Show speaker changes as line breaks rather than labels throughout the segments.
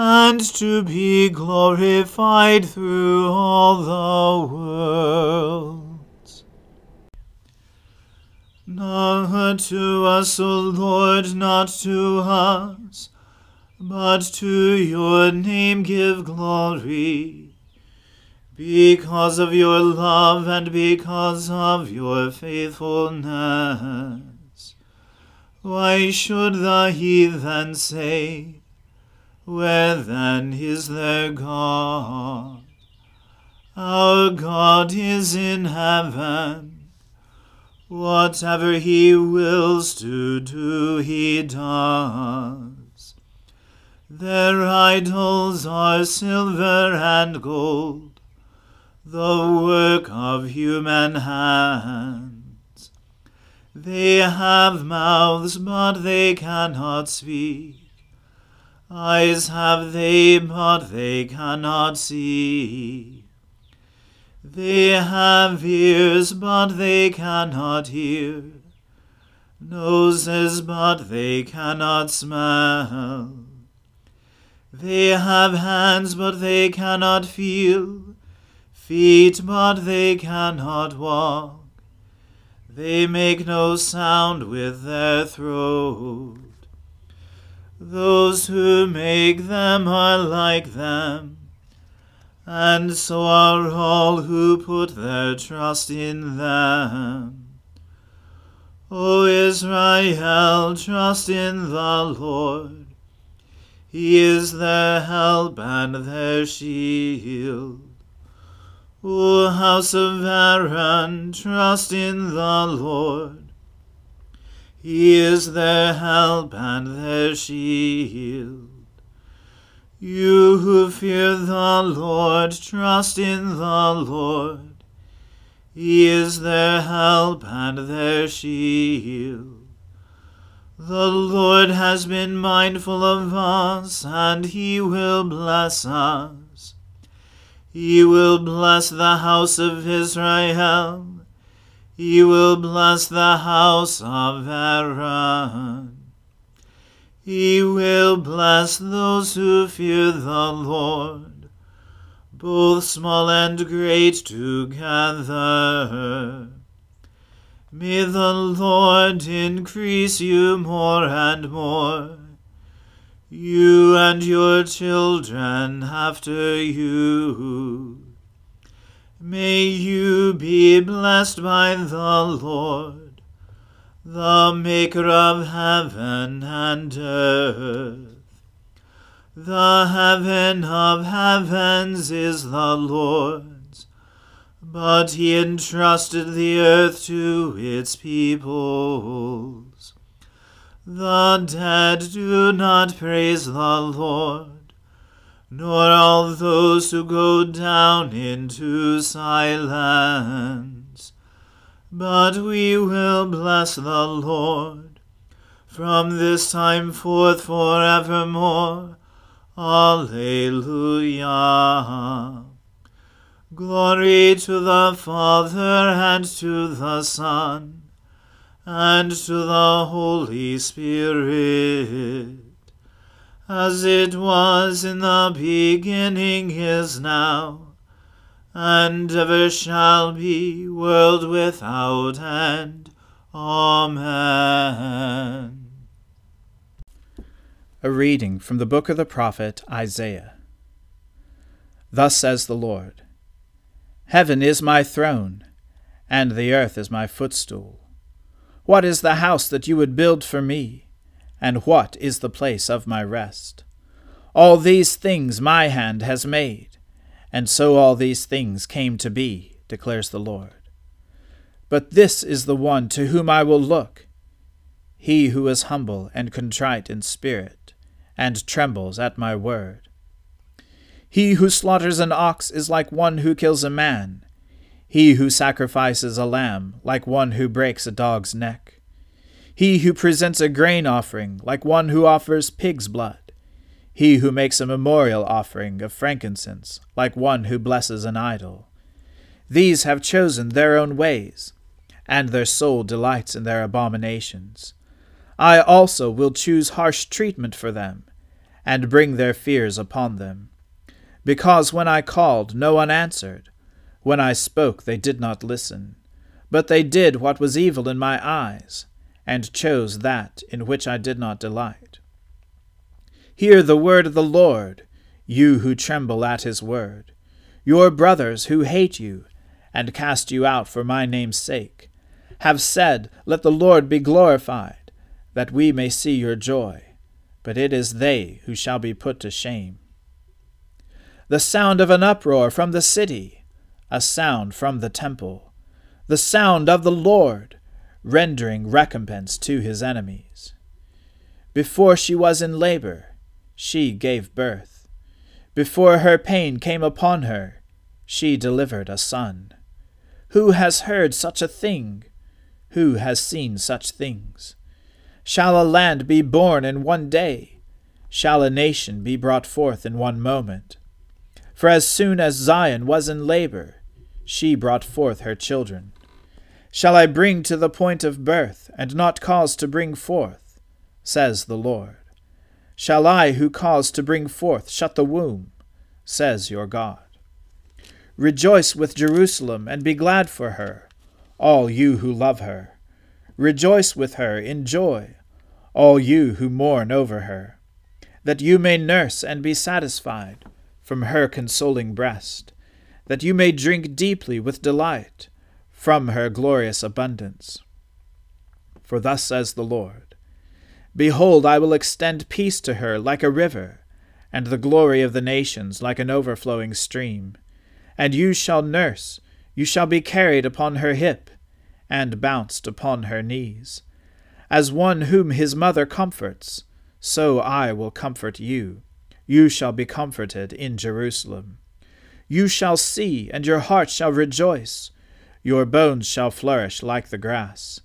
and to be glorified through all the worlds. Not to us, O Lord, not to us, but to your name give glory because of your love and because of your faithfulness. Why should the heathen say, Where then is their God? Our God is in heaven. Whatever he wills to do, he does. Their idols are silver and gold the work of human hands. They have mouths, but they cannot speak. Eyes have they, but they cannot see. They have ears, but they cannot hear. Noses, but they cannot smell. They have hands, but they cannot feel feet, but they cannot walk. They make no sound with their throat. Those who make them are like them, and so are all who put their trust in them. O Israel, trust in the Lord. He is their help and their shield. O house of Aaron, trust in the Lord. He is their help and their shield. You who fear the Lord, trust in the Lord. He is their help and their shield. The Lord has been mindful of us, and he will bless us. He will bless the house of Israel. He will bless the house of Aaron. He will bless those who fear the Lord, both small and great together. May the Lord increase you more and more you and your children after you. May you be blessed by the Lord, the Maker of heaven and earth. The heaven of heavens is the Lord's, but he entrusted the earth to its peoples. The dead do not praise the Lord, nor all those who go down into silence. But we will bless the Lord from this time forth forevermore. Alleluia. Glory to the Father and to the Son and to the Holy Spirit, as it was in the beginning is now, and ever shall be, world without end. Amen.
A reading from the book of the prophet Isaiah. Thus says the Lord Heaven is my throne, and the earth is my footstool. What is the house that you would build for me? And what is the place of my rest? All these things my hand has made, and so all these things came to be, declares the Lord. But this is the one to whom I will look, he who is humble and contrite in spirit, and trembles at my word. He who slaughters an ox is like one who kills a man he who sacrifices a lamb, like one who breaks a dog's neck. He who presents a grain offering, like one who offers pig's blood. He who makes a memorial offering of frankincense, like one who blesses an idol. These have chosen their own ways, and their soul delights in their abominations. I also will choose harsh treatment for them, and bring their fears upon them. Because when I called, no one answered when I spoke, they did not listen, but they did what was evil in my eyes, and chose that in which I did not delight. Hear the word of the Lord, you who tremble at his word, your brothers who hate you, and cast you out for my name's sake, have said, Let the Lord be glorified, that we may see your joy. But it is they who shall be put to shame. The sound of an uproar from the city, a sound from the temple, the sound of the Lord, rendering recompense to his enemies. Before she was in labor, she gave birth. Before her pain came upon her, she delivered a son. Who has heard such a thing? Who has seen such things? Shall a land be born in one day? Shall a nation be brought forth in one moment? For as soon as Zion was in labor, she brought forth her children. Shall I bring to the point of birth, and not cause to bring forth? says the Lord. Shall I, who cause to bring forth, shut the womb? says your God. Rejoice with Jerusalem, and be glad for her, all you who love her. Rejoice with her in joy, all you who mourn over her, that you may nurse and be satisfied from her consoling breast, that you may drink deeply with delight from her glorious abundance. For thus says the Lord Behold, I will extend peace to her like a river, and the glory of the nations like an overflowing stream. And you shall nurse, you shall be carried upon her hip, and bounced upon her knees. As one whom his mother comforts, so I will comfort you. You shall be comforted in Jerusalem. You shall see, and your heart shall rejoice. Your bones shall flourish like the grass.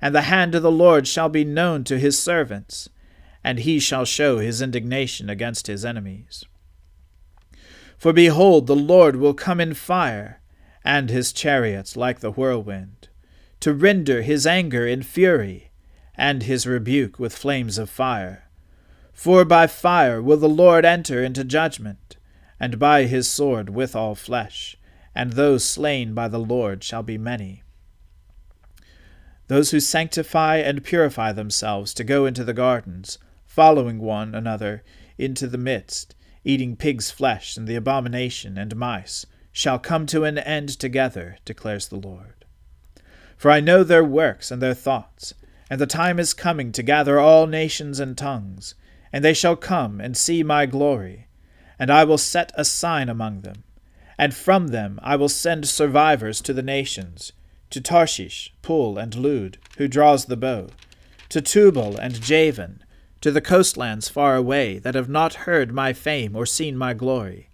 And the hand of the Lord shall be known to his servants, and he shall show his indignation against his enemies. For behold, the Lord will come in fire, and his chariots like the whirlwind, to render his anger in fury, and his rebuke with flames of fire. For by fire will the Lord enter into judgment, and by his sword with all flesh, and those slain by the Lord shall be many those who sanctify and purify themselves to go into the gardens, following one another into the midst, eating pig's flesh and the abomination and mice, shall come to an end together, declares the Lord. For I know their works and their thoughts, and the time is coming to gather all nations and tongues, and they shall come and see my glory, and I will set a sign among them, and from them I will send survivors to the nations to Tarshish, Pul, and Lud, who draws the bow, to Tubal and Javan, to the coastlands far away, that have not heard my fame or seen my glory.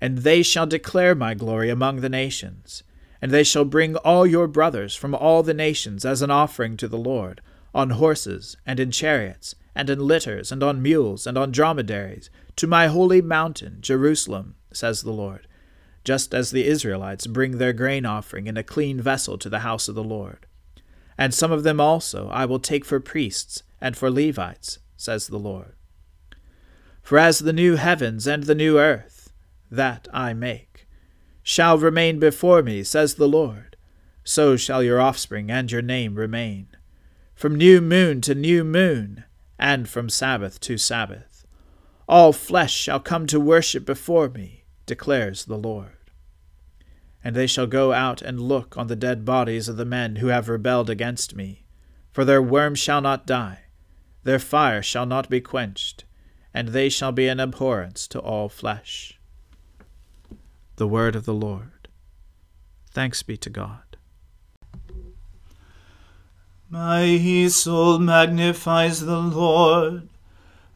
And they shall declare my glory among the nations. And they shall bring all your brothers from all the nations as an offering to the Lord, on horses, and in chariots, and in litters, and on mules, and on dromedaries, to my holy mountain, Jerusalem, says the Lord just as the Israelites bring their grain offering in a clean vessel to the house of the Lord. And some of them also I will take for priests and for Levites, says the Lord. For as the new heavens and the new earth, that I make, shall remain before me, says the Lord, so shall your offspring and your name remain, from new moon to new moon, and from Sabbath to Sabbath. All flesh shall come to worship before me declares the Lord. And they shall go out and look on the dead bodies of the men who have rebelled against me, for their worm shall not die, their fire shall not be quenched, and they shall be an abhorrence to all flesh. The word of the Lord. Thanks be to God.
My soul magnifies the Lord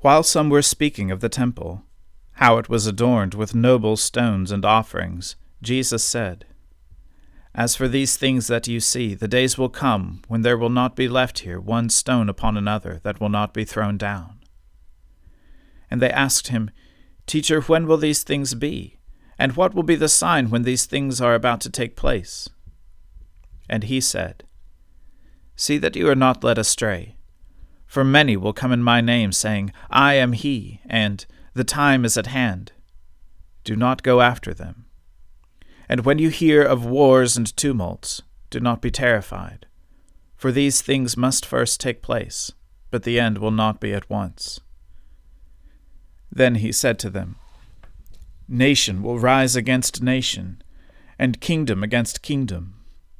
While some were speaking of the temple, how it was adorned with noble stones and offerings, Jesus said, As for these things that you see, the days will come when there will not be left here one stone upon another that will not be thrown down. And they asked him, Teacher, when will these things be? And what will be the sign when these things are about to take place? And he said, See that you are not led astray. For many will come in my name, saying, I am he, and the time is at hand. Do not go after them. And when you hear of wars and tumults, do not be terrified, for these things must first take place, but the end will not be at once. Then he said to them, Nation will rise against nation, and kingdom against kingdom.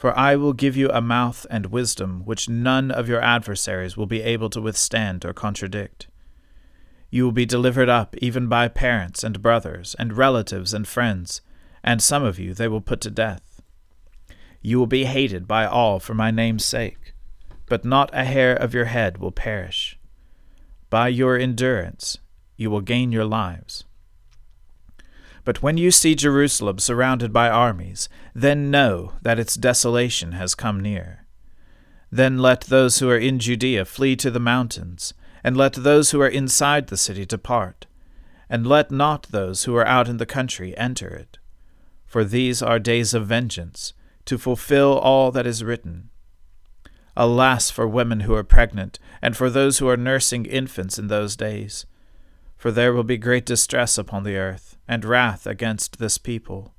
For I will give you a mouth and wisdom which none of your adversaries will be able to withstand or contradict. You will be delivered up even by parents and brothers, and relatives and friends, and some of you they will put to death. You will be hated by all for my name's sake, but not a hair of your head will perish. By your endurance you will gain your lives. But when you see Jerusalem surrounded by armies, then know that its desolation has come near. Then let those who are in Judea flee to the mountains and let those who are inside the city depart, and let not those who are out in the country enter it. For these are days of vengeance, to fulfill all that is written. Alas for women who are pregnant, and for those who are nursing infants in those days! For there will be great distress upon the earth, and wrath against this people.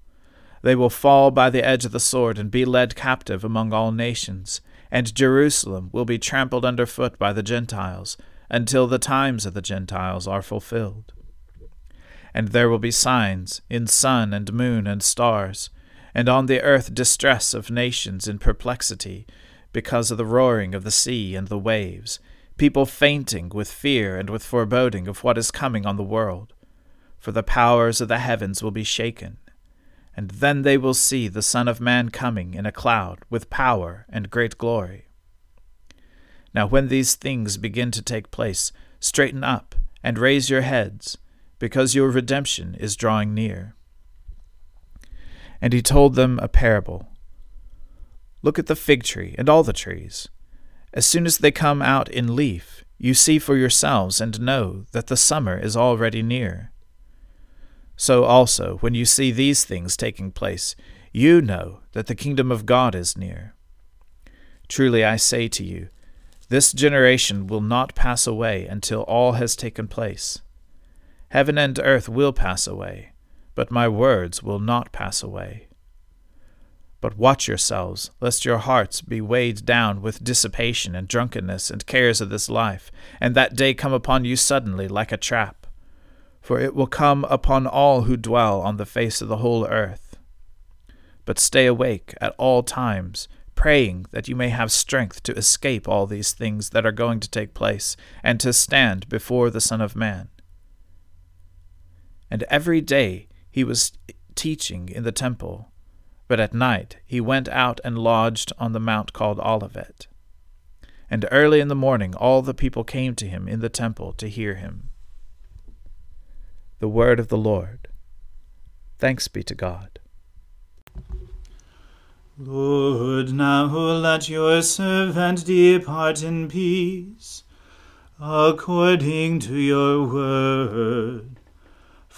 They will fall by the edge of the sword, and be led captive among all nations, and Jerusalem will be trampled under foot by the Gentiles, until the times of the Gentiles are fulfilled. And there will be signs in sun and moon and stars, and on the earth distress of nations in perplexity, because of the roaring of the sea and the waves, people fainting with fear and with foreboding of what is coming on the world. For the powers of the heavens will be shaken. And then they will see the Son of Man coming in a cloud with power and great glory. Now, when these things begin to take place, straighten up and raise your heads, because your redemption is drawing near. And he told them a parable Look at the fig tree and all the trees. As soon as they come out in leaf, you see for yourselves and know that the summer is already near. So also, when you see these things taking place, you know that the kingdom of God is near. Truly I say to you, this generation will not pass away until all has taken place. Heaven and earth will pass away, but my words will not pass away. But watch yourselves, lest your hearts be weighed down with dissipation and drunkenness and cares of this life, and that day come upon you suddenly like a trap. For it will come upon all who dwell on the face of the whole earth. But stay awake at all times praying that you may have strength to escape all these things that are going to take place, and to stand before the Son of Man. And every day he was teaching in the temple, but at night he went out and lodged on the mount called Olivet. And early in the morning all the people came to him in the temple to hear him. The word of the Lord. Thanks be to God.
Lord, now let your servant depart in peace, according to your word.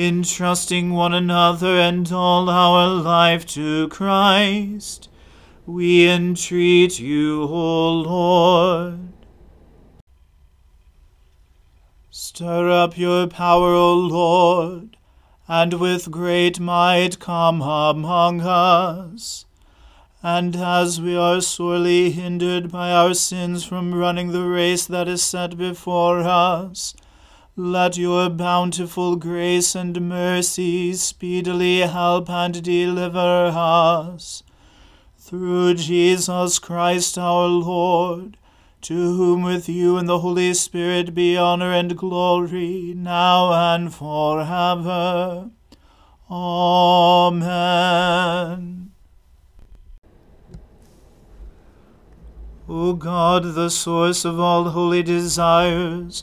entrusting one another and all our life to Christ. We entreat you, O Lord. Stir up your power, O Lord, and with great might come among us. And as we are sorely hindered by our sins from running the race that is set before us, let your bountiful grace and mercy speedily help and deliver us. Through Jesus Christ our Lord, to whom with you and the Holy Spirit be honor and glory, now and forever. Amen. O God, the source of all holy desires,